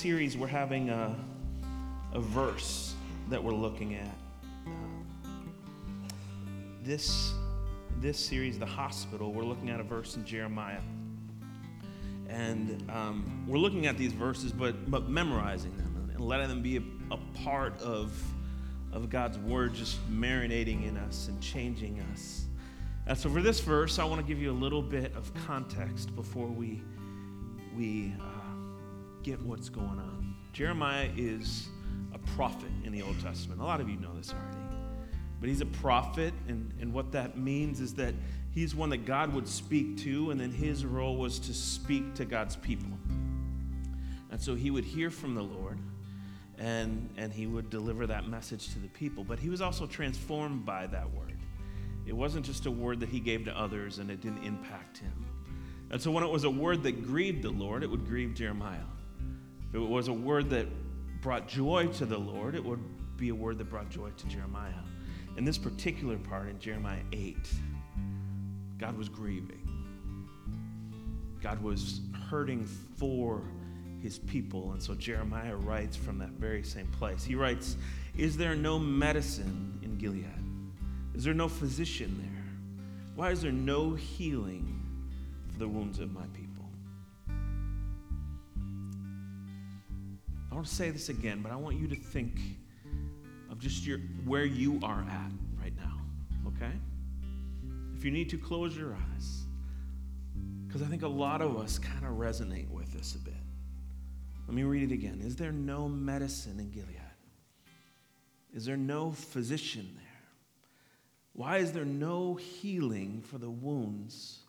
series, we're having a, a verse that we're looking at. Um, this, this series, The Hospital, we're looking at a verse in Jeremiah. And um, we're looking at these verses, but, but memorizing them and letting them be a, a part of, of God's Word, just marinating in us and changing us. And so, for this verse, I want to give you a little bit of context before we, we uh, get what's going on. Jeremiah is a prophet in the Old Testament. A lot of you know this already. But he's a prophet, and, and what that means is that he's one that God would speak to, and then his role was to speak to God's people. And so he would hear from the Lord, and, and he would deliver that message to the people. But he was also transformed by that word. It wasn't just a word that he gave to others and it didn't impact him. And so when it was a word that grieved the Lord, it would grieve Jeremiah. If it was a word that brought joy to the Lord, it would be a word that brought joy to Jeremiah. In this particular part in Jeremiah 8, God was grieving. God was hurting for his people. And so Jeremiah writes from that very same place. He writes, Is there no medicine in Gilead? Is there no physician there? Why is there no healing for the wounds of my people? I want to say this again, but I want you to think of just your where you are at right now, okay? If you need to close your eyes, because I think a lot of us kind of resonate with this a bit. Let me read it again. Is there no medicine in Gilead? Is there no physician there? Why is there no healing for the wounds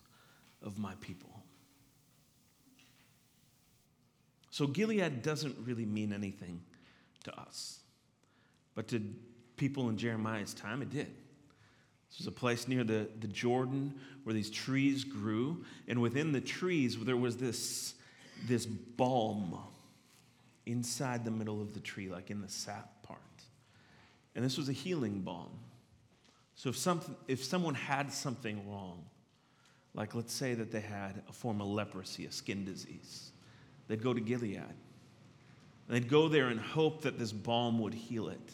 of my people? So Gilead doesn't really mean anything to us. But to people in Jeremiah's time, it did. This was a place near the, the Jordan where these trees grew. And within the trees, there was this, this balm inside the middle of the tree, like in the sap part. And this was a healing balm. So if, something, if someone had something wrong, like let's say that they had a form of leprosy, a skin disease, They'd go to Gilead. They'd go there and hope that this balm would heal it.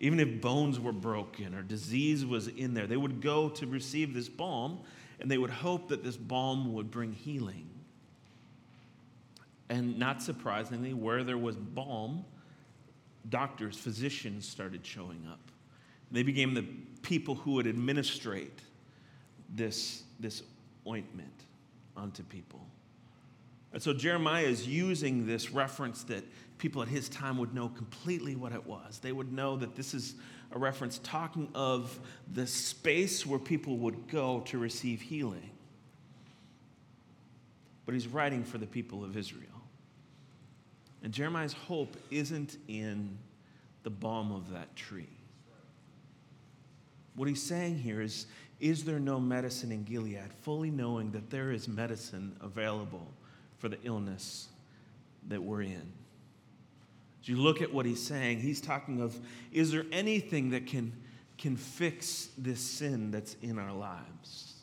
Even if bones were broken or disease was in there, they would go to receive this balm and they would hope that this balm would bring healing. And not surprisingly, where there was balm, doctors, physicians started showing up. They became the people who would administrate this, this ointment onto people. And so Jeremiah is using this reference that people at his time would know completely what it was. They would know that this is a reference talking of the space where people would go to receive healing. But he's writing for the people of Israel. And Jeremiah's hope isn't in the balm of that tree. What he's saying here is Is there no medicine in Gilead? Fully knowing that there is medicine available for the illness that we're in. As you look at what he's saying, he's talking of is there anything that can, can fix this sin that's in our lives?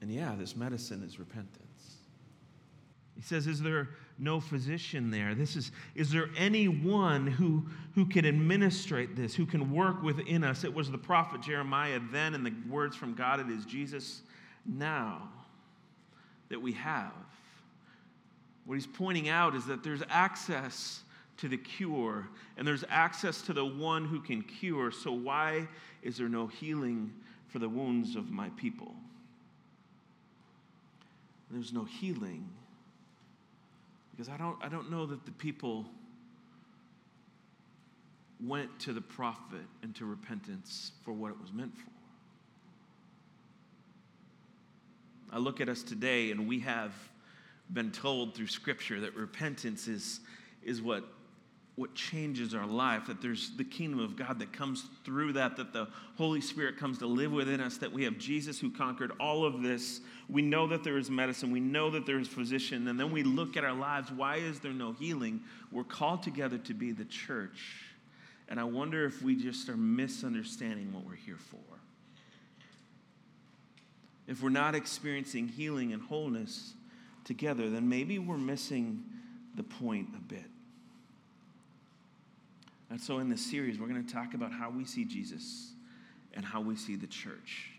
And yeah, this medicine is repentance. He says, Is there no physician there? This is, is there anyone who, who can administrate this, who can work within us? It was the prophet Jeremiah then, and the words from God, it is Jesus now that we have. What he's pointing out is that there's access to the cure and there's access to the one who can cure. So, why is there no healing for the wounds of my people? There's no healing because I don't, I don't know that the people went to the prophet and to repentance for what it was meant for. I look at us today and we have been told through Scripture that repentance is, is what, what changes our life, that there's the kingdom of God that comes through that, that the Holy Spirit comes to live within us, that we have Jesus who conquered all of this. We know that there is medicine, we know that there is physician, and then we look at our lives why is there no healing? We're called together to be the church. And I wonder if we just are misunderstanding what we're here for if we're not experiencing healing and wholeness together, then maybe we're missing the point a bit. And so, in this series, we're going to talk about how we see Jesus and how we see the church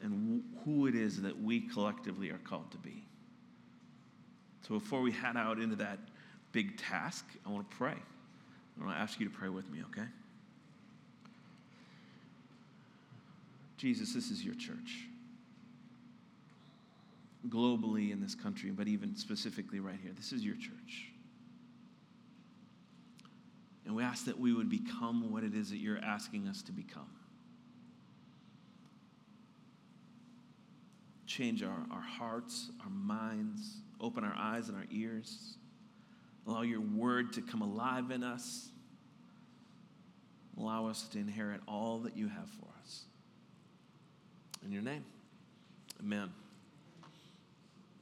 and who it is that we collectively are called to be. So, before we head out into that big task, I want to pray. I want to ask you to pray with me, okay? Jesus, this is your church. Globally in this country, but even specifically right here, this is your church. And we ask that we would become what it is that you're asking us to become. Change our, our hearts, our minds, open our eyes and our ears. Allow your word to come alive in us. Allow us to inherit all that you have for us. In your name, amen.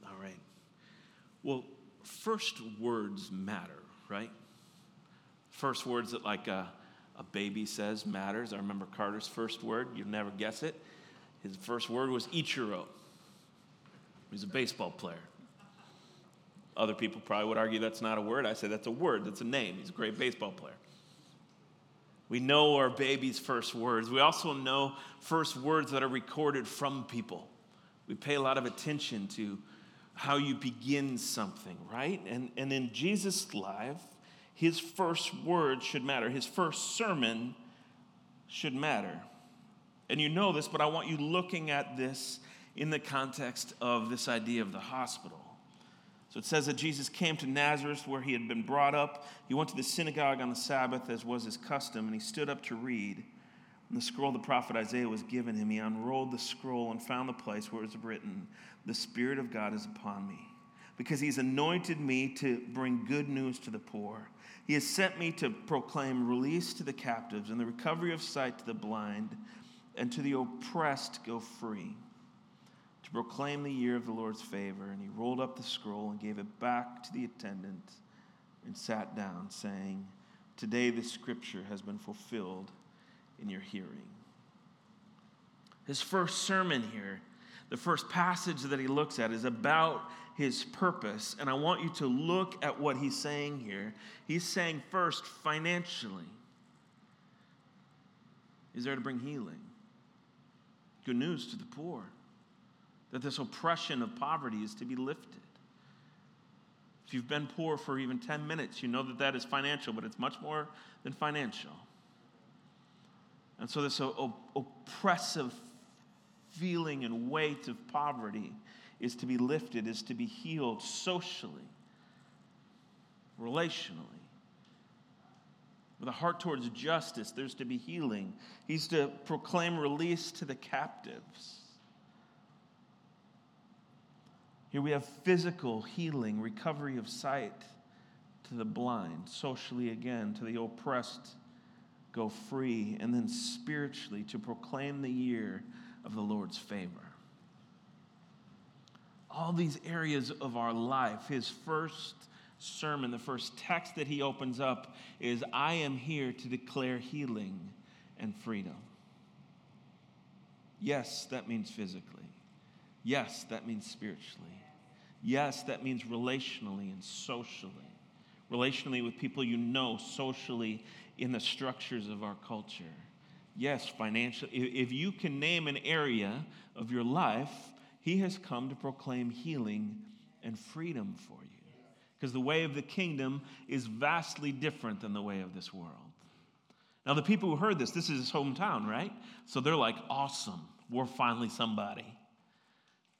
All right. Well, first words matter, right? First words that, like a, a baby says, matters. I remember Carter's first word, you'll never guess it. His first word was Ichiro. He's a baseball player. Other people probably would argue that's not a word. I say that's a word, that's a name. He's a great baseball player. We know our baby's first words. We also know first words that are recorded from people. We pay a lot of attention to how you begin something, right? And, and in Jesus' life, his first words should matter. His first sermon should matter. And you know this, but I want you looking at this in the context of this idea of the hospital. So it says that Jesus came to Nazareth where he had been brought up. He went to the synagogue on the Sabbath, as was his custom, and he stood up to read. And the scroll of the prophet Isaiah was given him. He unrolled the scroll and found the place where it was written, The Spirit of God is upon me, because he's anointed me to bring good news to the poor. He has sent me to proclaim release to the captives and the recovery of sight to the blind, and to the oppressed go free proclaim the year of the Lord's favor. And he rolled up the scroll and gave it back to the attendant and sat down, saying, Today this scripture has been fulfilled in your hearing. His first sermon here, the first passage that he looks at, is about his purpose. And I want you to look at what he's saying here. He's saying, first, financially, he's there to bring healing, good news to the poor that this oppression of poverty is to be lifted. If you've been poor for even 10 minutes, you know that that is financial, but it's much more than financial. And so, this oppressive feeling and weight of poverty is to be lifted, is to be healed socially, relationally. With a heart towards justice, there's to be healing. He's to proclaim release to the captives. Here we have physical healing, recovery of sight to the blind, socially again, to the oppressed, go free, and then spiritually to proclaim the year of the Lord's favor. All these areas of our life, his first sermon, the first text that he opens up is I am here to declare healing and freedom. Yes, that means physically. Yes, that means spiritually. Yes, that means relationally and socially. Relationally with people you know, socially in the structures of our culture. Yes, financially. If you can name an area of your life, He has come to proclaim healing and freedom for you. Because the way of the kingdom is vastly different than the way of this world. Now, the people who heard this, this is his hometown, right? So they're like, awesome, we're finally somebody.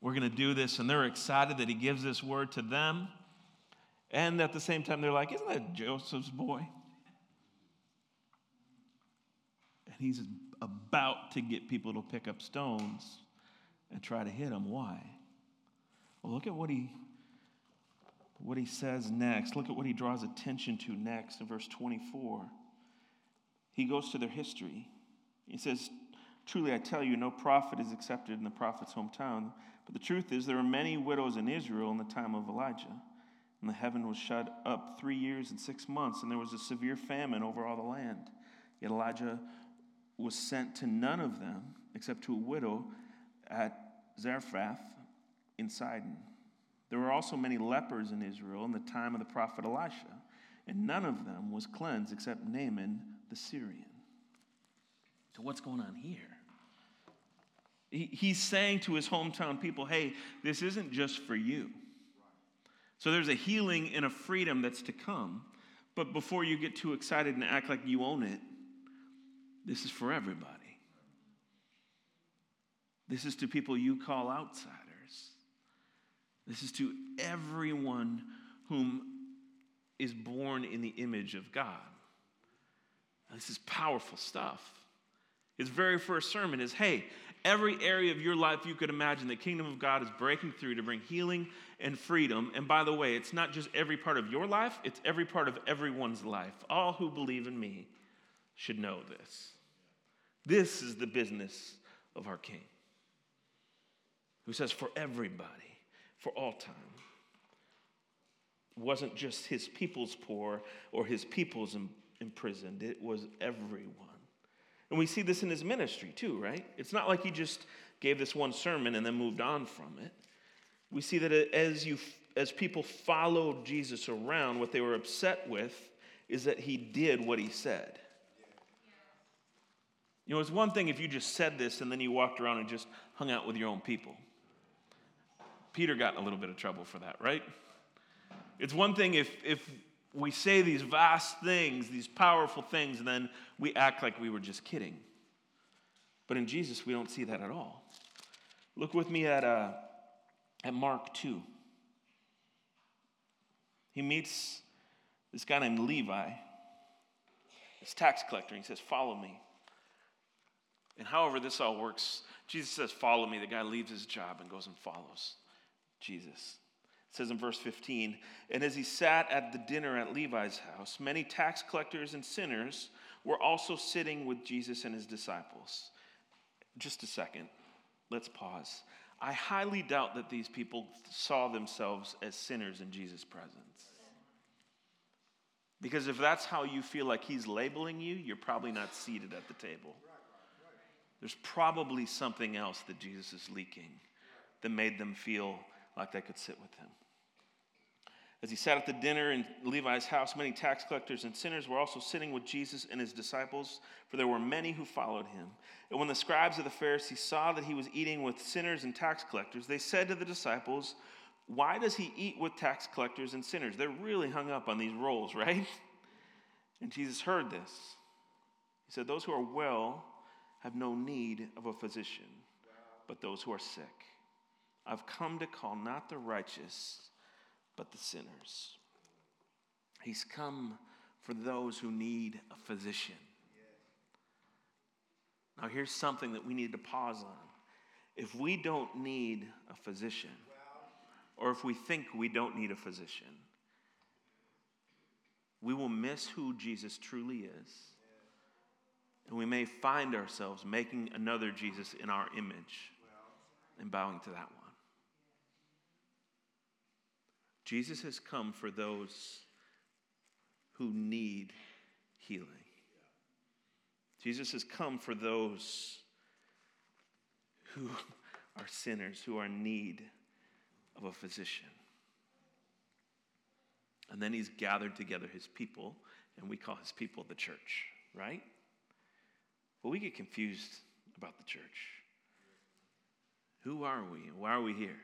We're going to do this. And they're excited that he gives this word to them. And at the same time, they're like, Isn't that Joseph's boy? And he's about to get people to pick up stones and try to hit him. Why? Well, look at what he what he says next. Look at what he draws attention to next in verse 24. He goes to their history. He says, Truly I tell you, no prophet is accepted in the prophet's hometown. But the truth is, there were many widows in Israel in the time of Elijah. And the heaven was shut up three years and six months, and there was a severe famine over all the land. Yet Elijah was sent to none of them except to a widow at Zarephath in Sidon. There were also many lepers in Israel in the time of the prophet Elisha, and none of them was cleansed except Naaman the Syrian. So, what's going on here? He's saying to his hometown people, hey, this isn't just for you. So, there's a healing and a freedom that's to come. But before you get too excited and act like you own it, this is for everybody. This is to people you call outsiders. This is to everyone whom is born in the image of God. This is powerful stuff. His very first sermon is hey, every area of your life you could imagine, the kingdom of God is breaking through to bring healing and freedom. And by the way, it's not just every part of your life, it's every part of everyone's life. All who believe in me should know this. This is the business of our King, who says, for everybody, for all time. It wasn't just his people's poor or his people's imprisoned, it was everyone. And we see this in his ministry too, right? It's not like he just gave this one sermon and then moved on from it. We see that as you as people followed Jesus around, what they were upset with is that he did what he said. You know, it's one thing if you just said this and then you walked around and just hung out with your own people. Peter got in a little bit of trouble for that, right? It's one thing if, if we say these vast things, these powerful things, and then we act like we were just kidding. But in Jesus, we don't see that at all. Look with me at, uh, at Mark 2. He meets this guy named Levi, this tax collector, and he says, Follow me. And however this all works, Jesus says, Follow me. The guy leaves his job and goes and follows Jesus. It says in verse 15, and as he sat at the dinner at Levi's house, many tax collectors and sinners were also sitting with Jesus and his disciples. Just a second, let's pause. I highly doubt that these people saw themselves as sinners in Jesus' presence. Because if that's how you feel like he's labeling you, you're probably not seated at the table. There's probably something else that Jesus is leaking that made them feel like they could sit with him. As he sat at the dinner in Levi's house, many tax collectors and sinners were also sitting with Jesus and his disciples, for there were many who followed him. And when the scribes of the Pharisees saw that he was eating with sinners and tax collectors, they said to the disciples, Why does he eat with tax collectors and sinners? They're really hung up on these roles, right? And Jesus heard this. He said, Those who are well have no need of a physician, but those who are sick. I've come to call not the righteous, but the sinners. He's come for those who need a physician. Now, here's something that we need to pause on. If we don't need a physician, or if we think we don't need a physician, we will miss who Jesus truly is. And we may find ourselves making another Jesus in our image and bowing to that one. Jesus has come for those who need healing. Jesus has come for those who are sinners, who are in need of a physician. And then he's gathered together his people, and we call his people the church, right? But we get confused about the church. Who are we? Why are we here?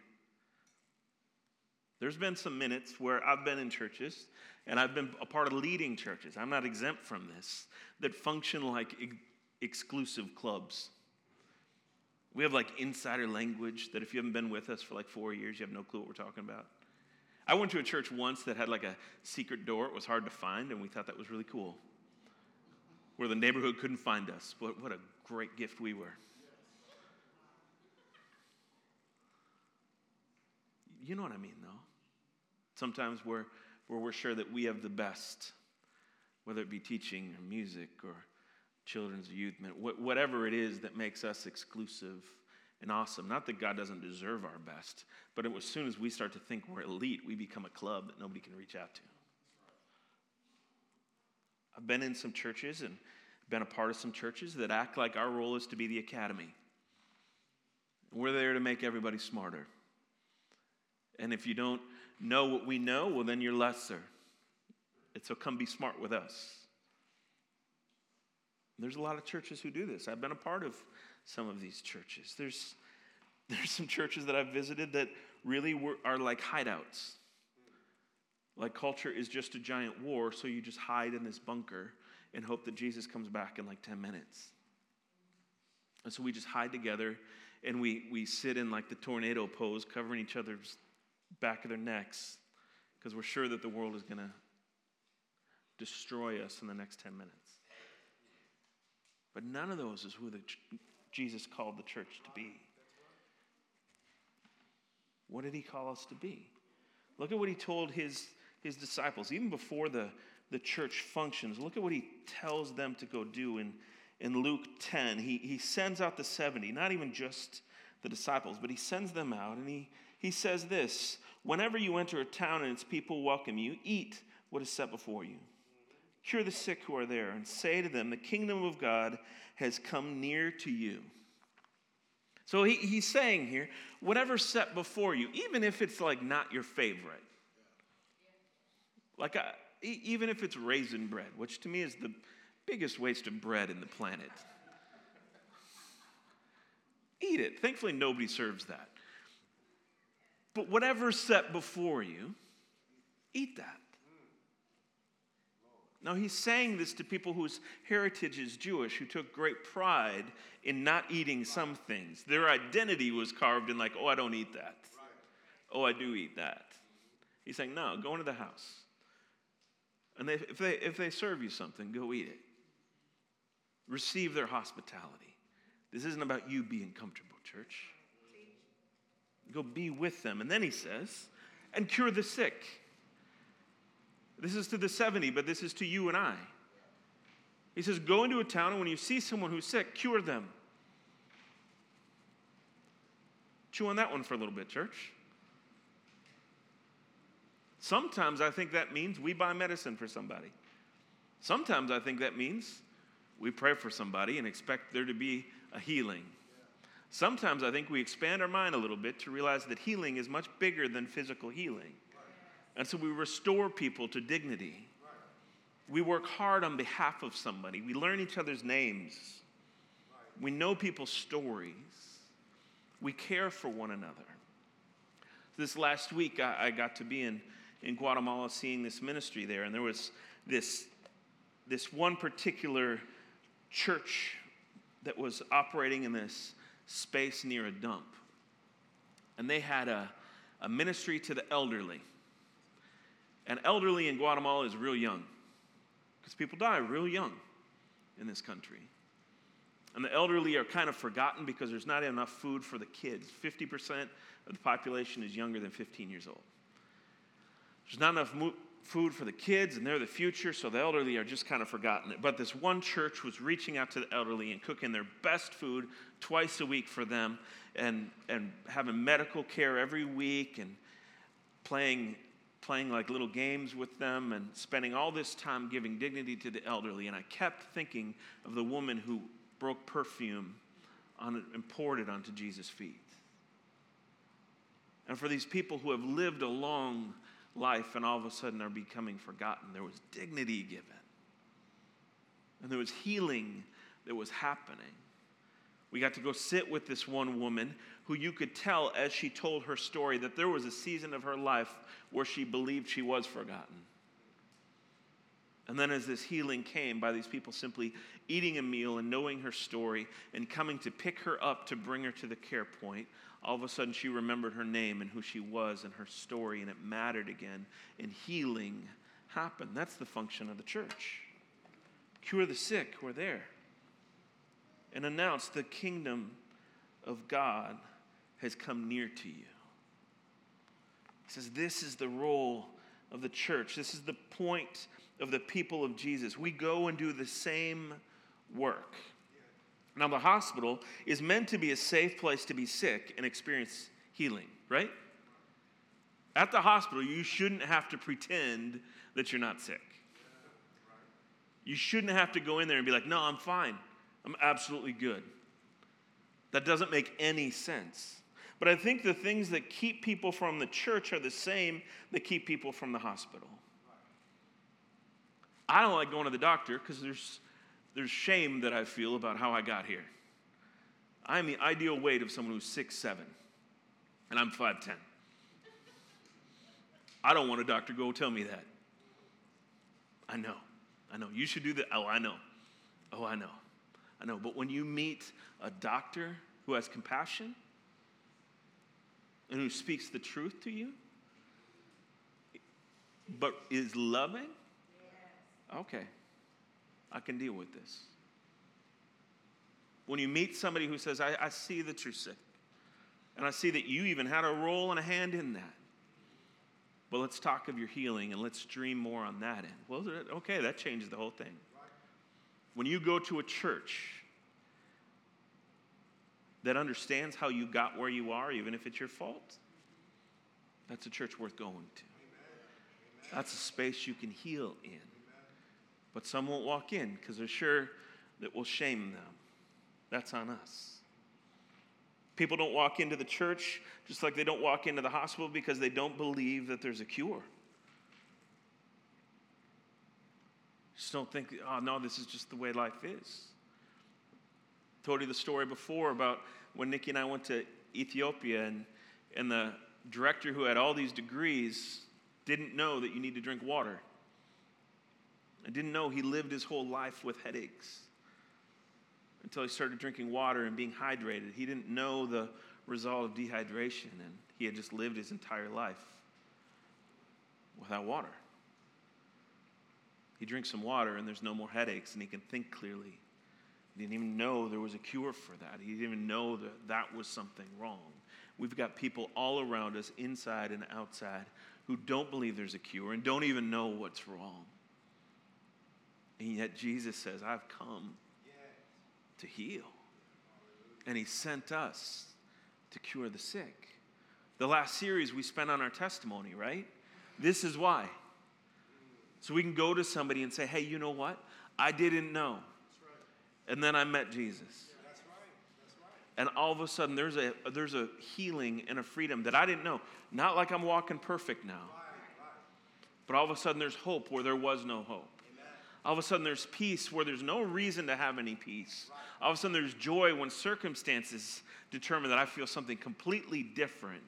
There's been some minutes where I've been in churches and I've been a part of leading churches. I'm not exempt from this that function like ex- exclusive clubs. We have like insider language that if you haven't been with us for like four years, you have no clue what we're talking about. I went to a church once that had like a secret door. It was hard to find, and we thought that was really cool. Where the neighborhood couldn't find us. What, what a great gift we were. You know what I mean, though. Sometimes we're, where we're sure that we have the best, whether it be teaching or music or children's youth, whatever it is that makes us exclusive and awesome. Not that God doesn't deserve our best, but as soon as we start to think we're elite, we become a club that nobody can reach out to. I've been in some churches and been a part of some churches that act like our role is to be the academy. We're there to make everybody smarter. And if you don't know what we know, well, then you're lesser. And so come be smart with us. There's a lot of churches who do this. I've been a part of some of these churches. There's, there's some churches that I've visited that really were, are like hideouts. Like culture is just a giant war, so you just hide in this bunker and hope that Jesus comes back in like 10 minutes. And so we just hide together and we, we sit in like the tornado pose, covering each other's back of their necks because we're sure that the world is going to destroy us in the next 10 minutes. But none of those is who the, Jesus called the church to be. What did he call us to be? Look at what he told his, his disciples, even before the, the church functions. Look at what he tells them to go do in, in Luke 10. He, he sends out the 70, not even just the disciples, but he sends them out and he, he says this Whenever you enter a town and its people welcome you, eat what is set before you. Cure the sick who are there and say to them, The kingdom of God has come near to you. So he, he's saying here, whatever's set before you, even if it's like not your favorite, like I, uh, even if it's raisin bread, which to me is the biggest waste of bread in the planet. Eat it. Thankfully, nobody serves that. But whatever's set before you, eat that. Now, he's saying this to people whose heritage is Jewish, who took great pride in not eating some things. Their identity was carved in, like, oh, I don't eat that. Oh, I do eat that. He's saying, no, go into the house. And they, if, they, if they serve you something, go eat it. Receive their hospitality. This isn't about you being comfortable, church. Go be with them. And then he says, and cure the sick. This is to the 70, but this is to you and I. He says, Go into a town, and when you see someone who's sick, cure them. Chew on that one for a little bit, church. Sometimes I think that means we buy medicine for somebody. Sometimes I think that means we pray for somebody and expect there to be a healing. Sometimes I think we expand our mind a little bit to realize that healing is much bigger than physical healing. And so we restore people to dignity. We work hard on behalf of somebody. We learn each other's names. We know people's stories. We care for one another. This last week, I, I got to be in, in Guatemala seeing this ministry there, and there was this, this one particular church that was operating in this space near a dump. And they had a, a ministry to the elderly. And elderly in Guatemala is real young because people die real young in this country. And the elderly are kind of forgotten because there's not enough food for the kids. 50% of the population is younger than 15 years old. There's not enough food for the kids, and they're the future, so the elderly are just kind of forgotten. But this one church was reaching out to the elderly and cooking their best food twice a week for them and, and having medical care every week and playing playing like little games with them and spending all this time giving dignity to the elderly. And I kept thinking of the woman who broke perfume on, and poured it onto Jesus' feet. And for these people who have lived a long life and all of a sudden are becoming forgotten, there was dignity given. And there was healing that was happening. We got to go sit with this one woman who you could tell as she told her story that there was a season of her life where she believed she was forgotten. And then, as this healing came by these people simply eating a meal and knowing her story and coming to pick her up to bring her to the care point, all of a sudden she remembered her name and who she was and her story, and it mattered again, and healing happened. That's the function of the church. Cure the sick who are there and announce the kingdom of God has come near to you. He says, This is the role of the church. This is the point of the people of Jesus. We go and do the same work. Now, the hospital is meant to be a safe place to be sick and experience healing, right? At the hospital, you shouldn't have to pretend that you're not sick. You shouldn't have to go in there and be like, no, I'm fine. I'm absolutely good. That doesn't make any sense. But I think the things that keep people from the church are the same that keep people from the hospital. I don't like going to the doctor because there's, there's shame that I feel about how I got here. I'm the ideal weight of someone who's six seven, and I'm 5'10. I don't want a doctor to go tell me that. I know. I know. You should do that. Oh, I know. Oh, I know. I know. But when you meet a doctor who has compassion and who speaks the truth to you, but is loving, okay, I can deal with this. When you meet somebody who says, I, I see that you're sick, and I see that you even had a role and a hand in that. But let's talk of your healing and let's dream more on that end. Well, okay, that changes the whole thing. When you go to a church that understands how you got where you are, even if it's your fault, that's a church worth going to. That's a space you can heal in. But some won't walk in because they're sure that we'll shame them. That's on us. People don't walk into the church just like they don't walk into the hospital because they don't believe that there's a cure. Just don't think, oh no, this is just the way life is. I told you the story before about when Nikki and I went to Ethiopia and, and the director who had all these degrees didn't know that you need to drink water. I didn't know he lived his whole life with headaches until he started drinking water and being hydrated. He didn't know the result of dehydration, and he had just lived his entire life without water. He drinks some water, and there's no more headaches, and he can think clearly. He didn't even know there was a cure for that. He didn't even know that that was something wrong. We've got people all around us, inside and outside, who don't believe there's a cure and don't even know what's wrong. And yet Jesus says, I've come to heal. And He sent us to cure the sick. The last series we spent on our testimony, right? This is why. So we can go to somebody and say, hey, you know what? I didn't know. And then I met Jesus. And all of a sudden, there's a, there's a healing and a freedom that I didn't know. Not like I'm walking perfect now, but all of a sudden, there's hope where there was no hope. All of a sudden, there's peace where there's no reason to have any peace. All of a sudden, there's joy when circumstances determine that I feel something completely different.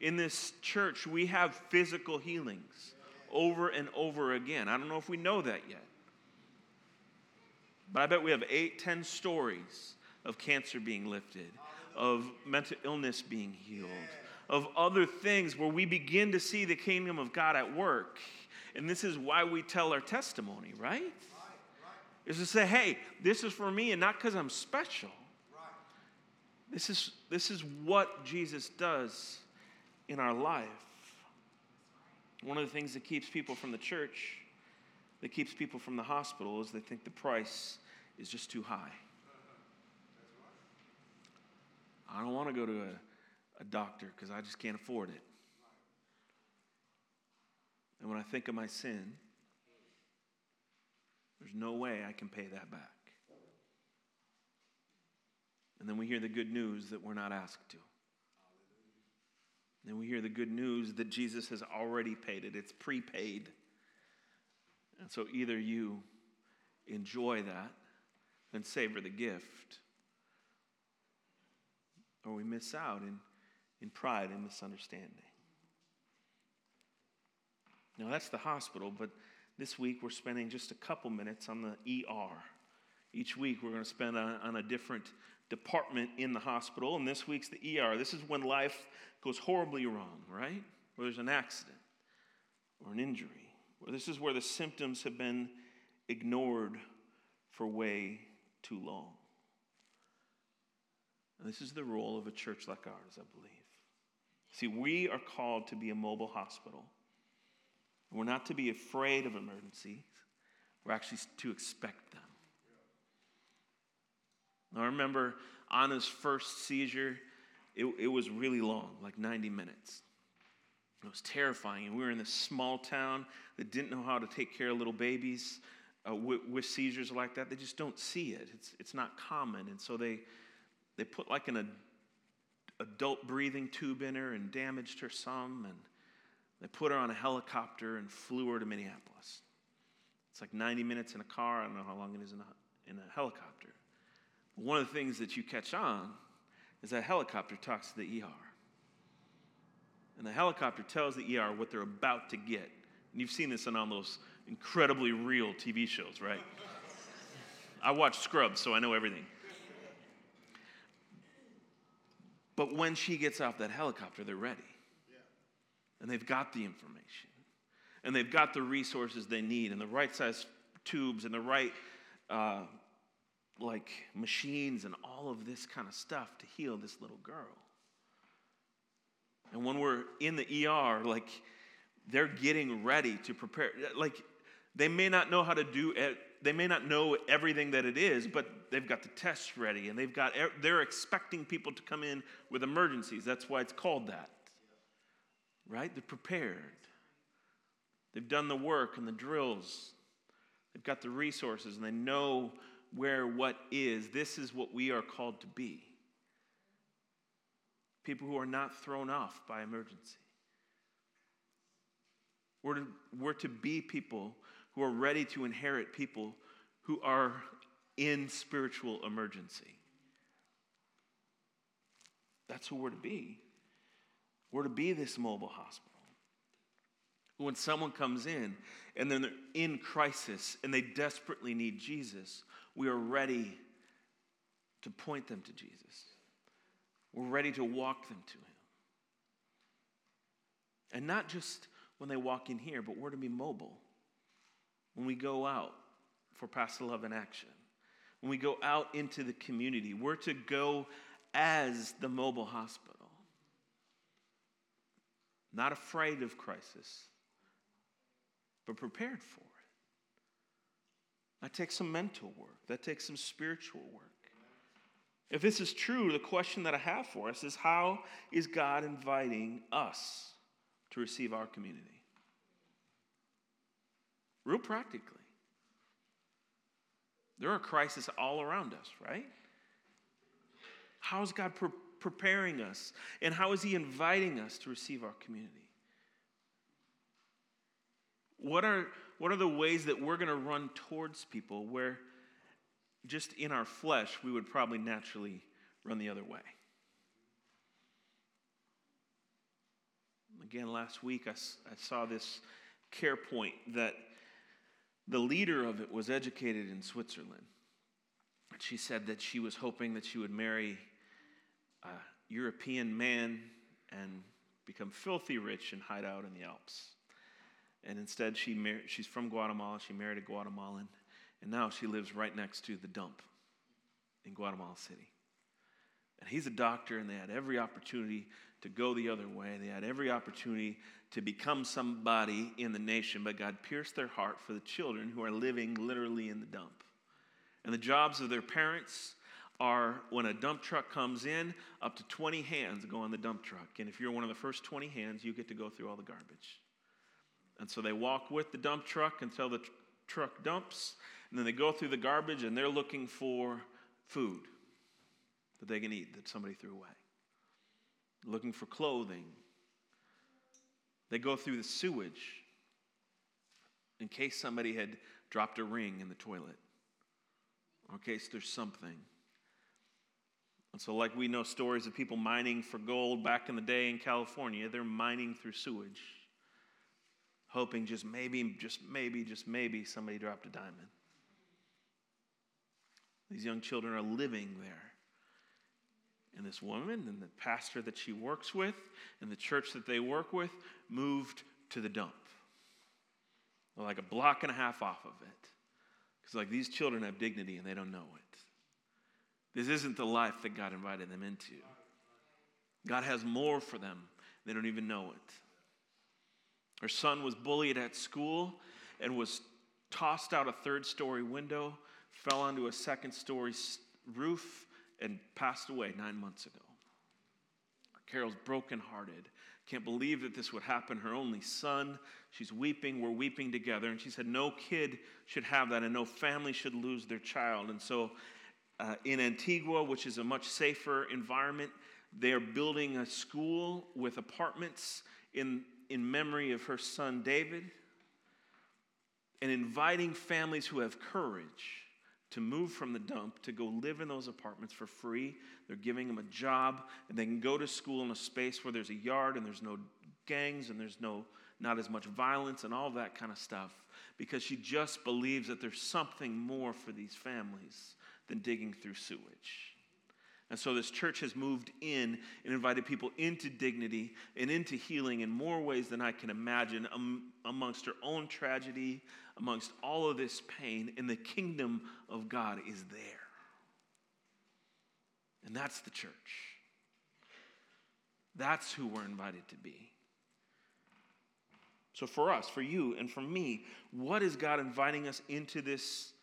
In this church, we have physical healings over and over again. I don't know if we know that yet. But I bet we have eight, ten stories of cancer being lifted, of mental illness being healed, of other things where we begin to see the kingdom of God at work and this is why we tell our testimony, right? right, right. Is to say, hey, this is for me and not because I'm special. This is, this is what Jesus does in our life. One of the things that keeps people from the church, that keeps people from the hospital, is they think the price is just too high. I don't want to go to a, a doctor because I just can't afford it. And when I think of my sin, there's no way I can pay that back. And then we hear the good news that we're not asked to. Then we hear the good news that Jesus has already paid it, it's prepaid. And so either you enjoy that and savor the gift, or we miss out in, in pride and misunderstanding. Now, that's the hospital, but this week we're spending just a couple minutes on the ER. Each week we're going to spend on, on, a different department in the hospital, and this week's the ER. This is when life goes horribly wrong, right? Where there's an accident or an injury. Where this is where the symptoms have been ignored for way too long. And this is the role of a church like ours, I believe. See, we are called to be a mobile hospital. We're not to be afraid of emergencies, we're actually to expect them. I remember Anna's first seizure, it, it was really long, like 90 minutes. It was terrifying. And we were in this small town that didn't know how to take care of little babies uh, with, with, seizures like that. They just don't see it, it's, it's not common. And so they, they put like an, adult breathing tube in her and damaged her some. And they put her on a helicopter and flew her to Minneapolis. It's like 90 minutes in a car. I don't know how long it is in a, in a helicopter. One of the things that you catch on is that helicopter talks to the ER. And the helicopter tells the ER what they're about to get. And you've seen this on all those incredibly real TV shows, right? I watch Scrubs, so I know everything. But when she gets off that helicopter, they're ready. And they've got the information. And they've got the resources they need and the right size tubes and the right uh, like machines and all of this kind of stuff to heal this little girl. And when we're in the ER, like they're getting ready to prepare. Like they may not know how to do it, they may not know everything that it is, but they've got the tests ready and they've got they're expecting people to come in with emergencies. That's why it's called that. Right? They're prepared. They've done the work and the drills. They've got the resources and they know where what is. This is what we are called to be. People who are not thrown off by emergency. We're to, we're to be people who are ready to inherit people who are in spiritual emergency. That's who we're to be. We're to be this mobile hospital. When someone comes in and then they're in crisis and they desperately need Jesus, we are ready to point them to Jesus. We're ready to walk them to Him. And not just when they walk in here, but we're to be mobile when we go out for Pastor Love in action, when we go out into the community, we're to go as the mobile hospital. Not afraid of crisis, but prepared for it. That takes some mental work, that takes some spiritual work. If this is true, the question that I have for us is how is God inviting us to receive our community? real practically. There are crises all around us, right? How is God pre- preparing us? And how is He inviting us to receive our community? What are, what are the ways that we're going to run towards people where just in our flesh we would probably naturally run the other way? Again, last week I, I saw this care point that the leader of it was educated in Switzerland. She said that she was hoping that she would marry a European man and become filthy rich and hide out in the Alps. And instead, she mar- she's from Guatemala. She married a Guatemalan. And now she lives right next to the dump in Guatemala City. And he's a doctor, and they had every opportunity to go the other way. They had every opportunity to become somebody in the nation, but God pierced their heart for the children who are living literally in the dump. And the jobs of their parents are when a dump truck comes in, up to 20 hands go on the dump truck. And if you're one of the first 20 hands, you get to go through all the garbage. And so they walk with the dump truck until the tr- truck dumps, and then they go through the garbage and they're looking for food that they can eat that somebody threw away, looking for clothing, they go through the sewage in case somebody had dropped a ring in the toilet, or in case there's something. And so, like we know stories of people mining for gold back in the day in California, they're mining through sewage, hoping just maybe, just maybe, just maybe somebody dropped a diamond. These young children are living there. And this woman and the pastor that she works with and the church that they work with moved to the dump. Like a block and a half off of it. Because, like, these children have dignity and they don't know it. This isn't the life that God invited them into. God has more for them, they don't even know it. Her son was bullied at school and was tossed out a third story window, fell onto a second story roof, and passed away nine months ago. Carol's brokenhearted. Can't believe that this would happen. Her only son, she's weeping. We're weeping together. And she said, No kid should have that, and no family should lose their child. And so, uh, in Antigua, which is a much safer environment, They are building a school with apartments in, in memory of her son David and inviting families who have courage to move from the dump to go live in those apartments for free. They're giving them a job, and they can go to school in a space where there's a yard and there's no gangs and there's no not as much violence and all that kind of stuff because she just believes that there's something more for these families than digging through sewage. And so this church has moved in and invited people into dignity and into healing in more ways than I can imagine um, amongst her own tragedy, amongst all of this pain, and the kingdom of God is there. And that's the church. That's who we're invited to be. So, for us, for you, and for me, what is God inviting us into this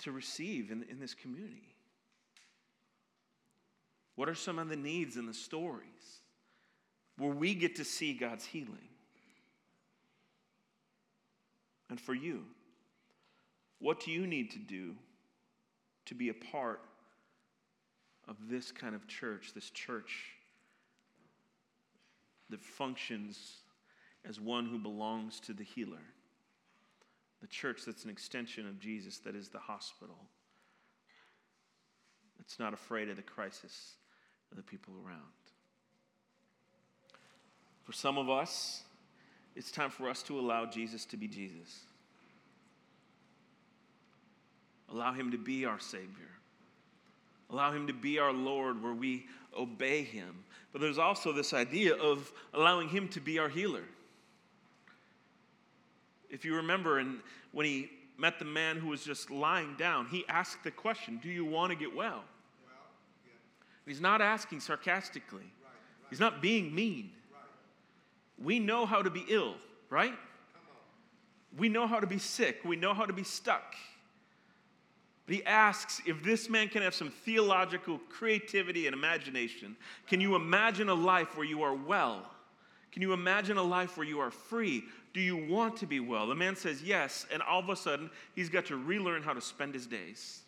to receive in, in this community? What are some of the needs and the stories where we get to see God's healing? And for you, what do you need to do to be a part of this kind of church, this church that functions as one who belongs to the healer? The church that's an extension of Jesus, that is the hospital. It's not afraid of the crisis of the people around. For some of us, it's time for us to allow Jesus to be Jesus. Allow him to be our Savior. Allow him to be our Lord where we obey him. But there's also this idea of allowing him to be our healer. If you remember, and when he met the man who was just lying down, he asked the question Do you want to get well? well yeah. He's not asking sarcastically, right, right. he's not being mean. Right. We know how to be ill, right? We know how to be sick, we know how to be stuck. But he asks if this man can have some theological creativity and imagination. Can you imagine a life where you are well? Can you imagine a life where you are free? Do you want to be well? The man says yes, and all of a sudden, he's got to relearn how to spend his days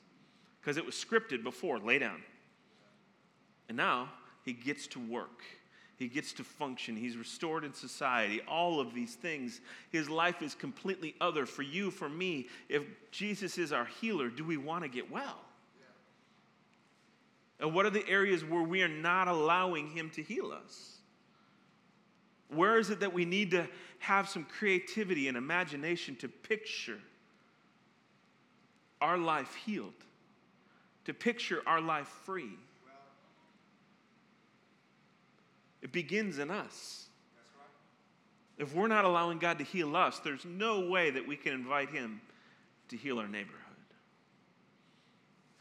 because it was scripted before lay down. And now he gets to work. He gets to function. He's restored in society. All of these things. His life is completely other for you, for me. If Jesus is our healer, do we want to get well? And what are the areas where we are not allowing him to heal us? Where is it that we need to have some creativity and imagination to picture our life healed, to picture our life free? It begins in us. If we're not allowing God to heal us, there's no way that we can invite Him to heal our neighborhood.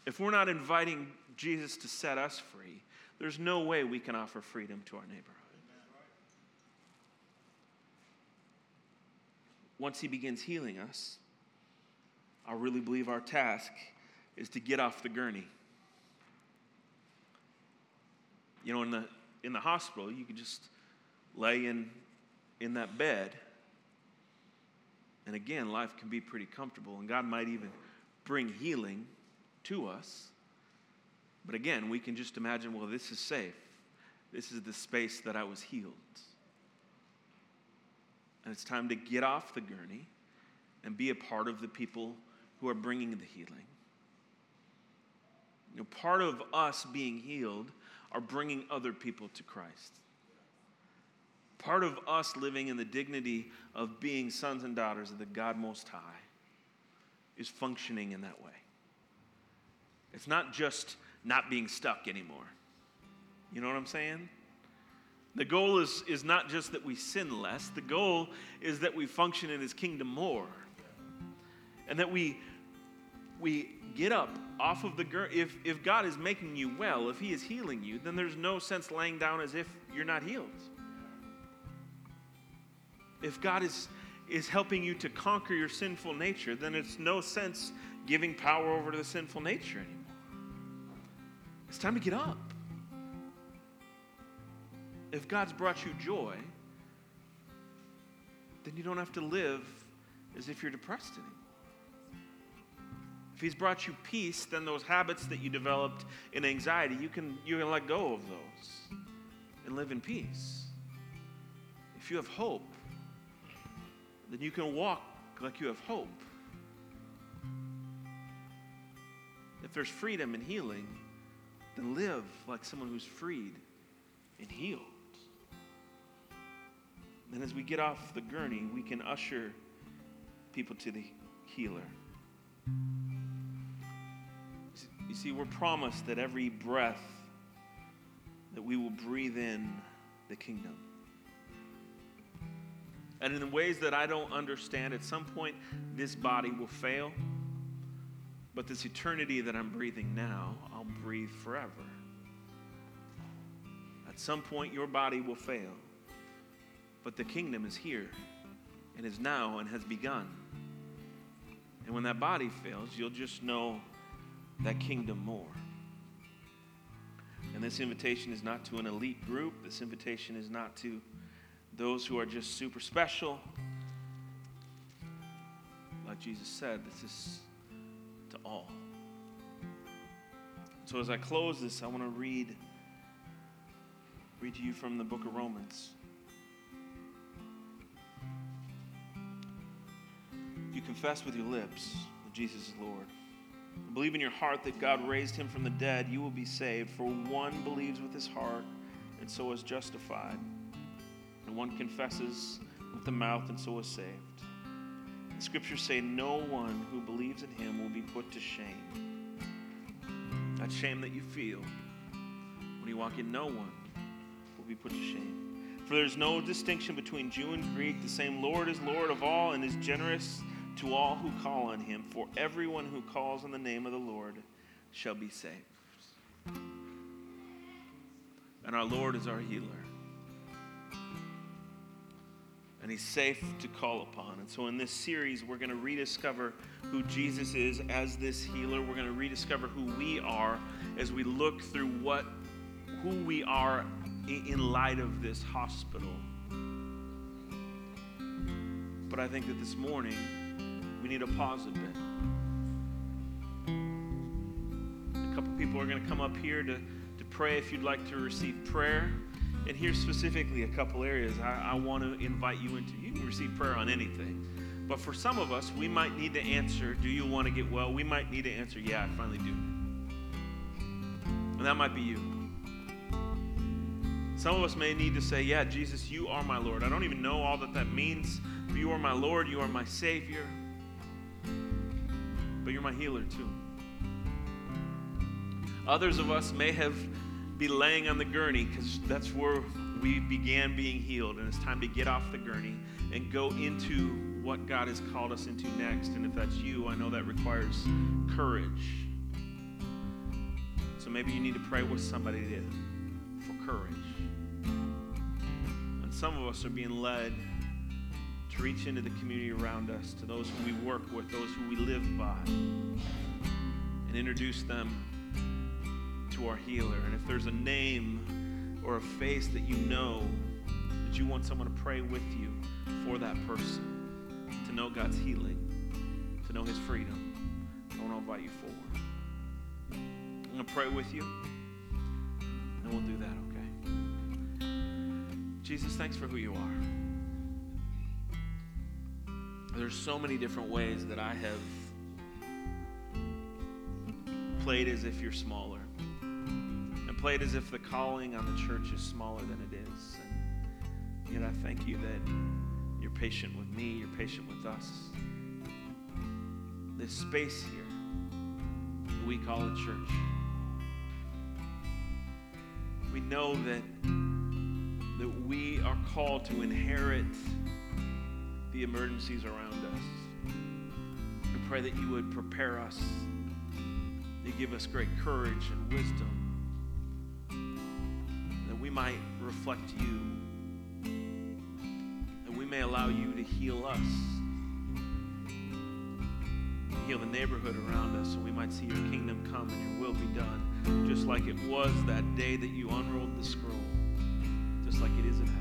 If we're not inviting Jesus to set us free, there's no way we can offer freedom to our neighborhood. Once He begins healing us, I really believe our task is to get off the gurney. You know, in the, in the hospital, you can just lay in, in that bed. And again, life can be pretty comfortable, and God might even bring healing to us. But again, we can just imagine well, this is safe. This is the space that I was healed. And it's time to get off the gurney and be a part of the people who are bringing the healing. You know, part of us being healed are bringing other people to Christ. Part of us living in the dignity of being sons and daughters of the God Most High is functioning in that way. It's not just not being stuck anymore. You know what I'm saying? The goal is, is not just that we sin less, the goal is that we function in His kingdom more. And that we, we get up off of the gurney. If, if God is making you well, if He is healing you, then there's no sense laying down as if you're not healed. If God is, is helping you to conquer your sinful nature, then it's no sense giving power over to the sinful nature anymore. It's time to get up if God's brought you joy, then you don't have to live as if you're depressed anymore. If he's brought you peace, then those habits that you developed in anxiety, you can, you can let go of those and live in peace. If you have hope, then you can walk like you have hope. If there's freedom and healing, then live like someone who's freed and healed. And as we get off the gurney, we can usher people to the healer. You see, we're promised that every breath that we will breathe in the kingdom. And in ways that I don't understand, at some point this body will fail. But this eternity that I'm breathing now, I'll breathe forever. At some point, your body will fail. But the kingdom is here and is now and has begun. And when that body fails, you'll just know that kingdom more. And this invitation is not to an elite group, this invitation is not to those who are just super special. Like Jesus said, this is to all. So as I close this, I want to read read to you from the book of Romans. Confess with your lips that Jesus is Lord Believe in your heart that God raised him from the dead, you will be saved. For one believes with his heart, and so is justified. And one confesses with the mouth, and so is saved. The scriptures say, No one who believes in him will be put to shame. That shame that you feel when you walk in, no one will be put to shame. For there's no distinction between Jew and Greek. The same Lord is Lord of all and is generous to all who call on him, for everyone who calls on the name of the Lord shall be saved. And our Lord is our healer. And he's safe to call upon. And so in this series, we're going to rediscover who Jesus is as this healer. We're going to rediscover who we are as we look through what who we are in light of this hospital. But I think that this morning we need to pause a bit. A couple people are going to come up here to, to pray if you'd like to receive prayer. And here's specifically a couple areas I, I want to invite you into. You can receive prayer on anything. But for some of us, we might need to answer, Do you want to get well? We might need to answer, Yeah, I finally do. And that might be you. Some of us may need to say, Yeah, Jesus, you are my Lord. I don't even know all that that means, but you are my Lord, you are my Savior but you're my healer too. Others of us may have be laying on the gurney because that's where we began being healed, and it's time to get off the gurney and go into what God has called us into next. And if that's you, I know that requires courage. So maybe you need to pray with somebody for courage. And some of us are being led reach into the community around us, to those who we work with, those who we live by, and introduce them to our healer. And if there's a name or a face that you know that you want someone to pray with you for that person, to know God's healing, to know His freedom, I want to invite you forward. I'm going to pray with you, and we'll do that, okay? Jesus, thanks for who you are. There's so many different ways that I have played as if you're smaller and played as if the calling on the church is smaller than it is. And yet I thank you that you're patient with me, you're patient with us. This space here we call a church. We know that that we are called to inherit the emergencies around us. We pray that you would prepare us, you give us great courage and wisdom, that we might reflect you, that we may allow you to heal us, heal the neighborhood around us, so we might see your kingdom come and your will be done, just like it was that day that you unrolled the scroll, just like it is in heaven.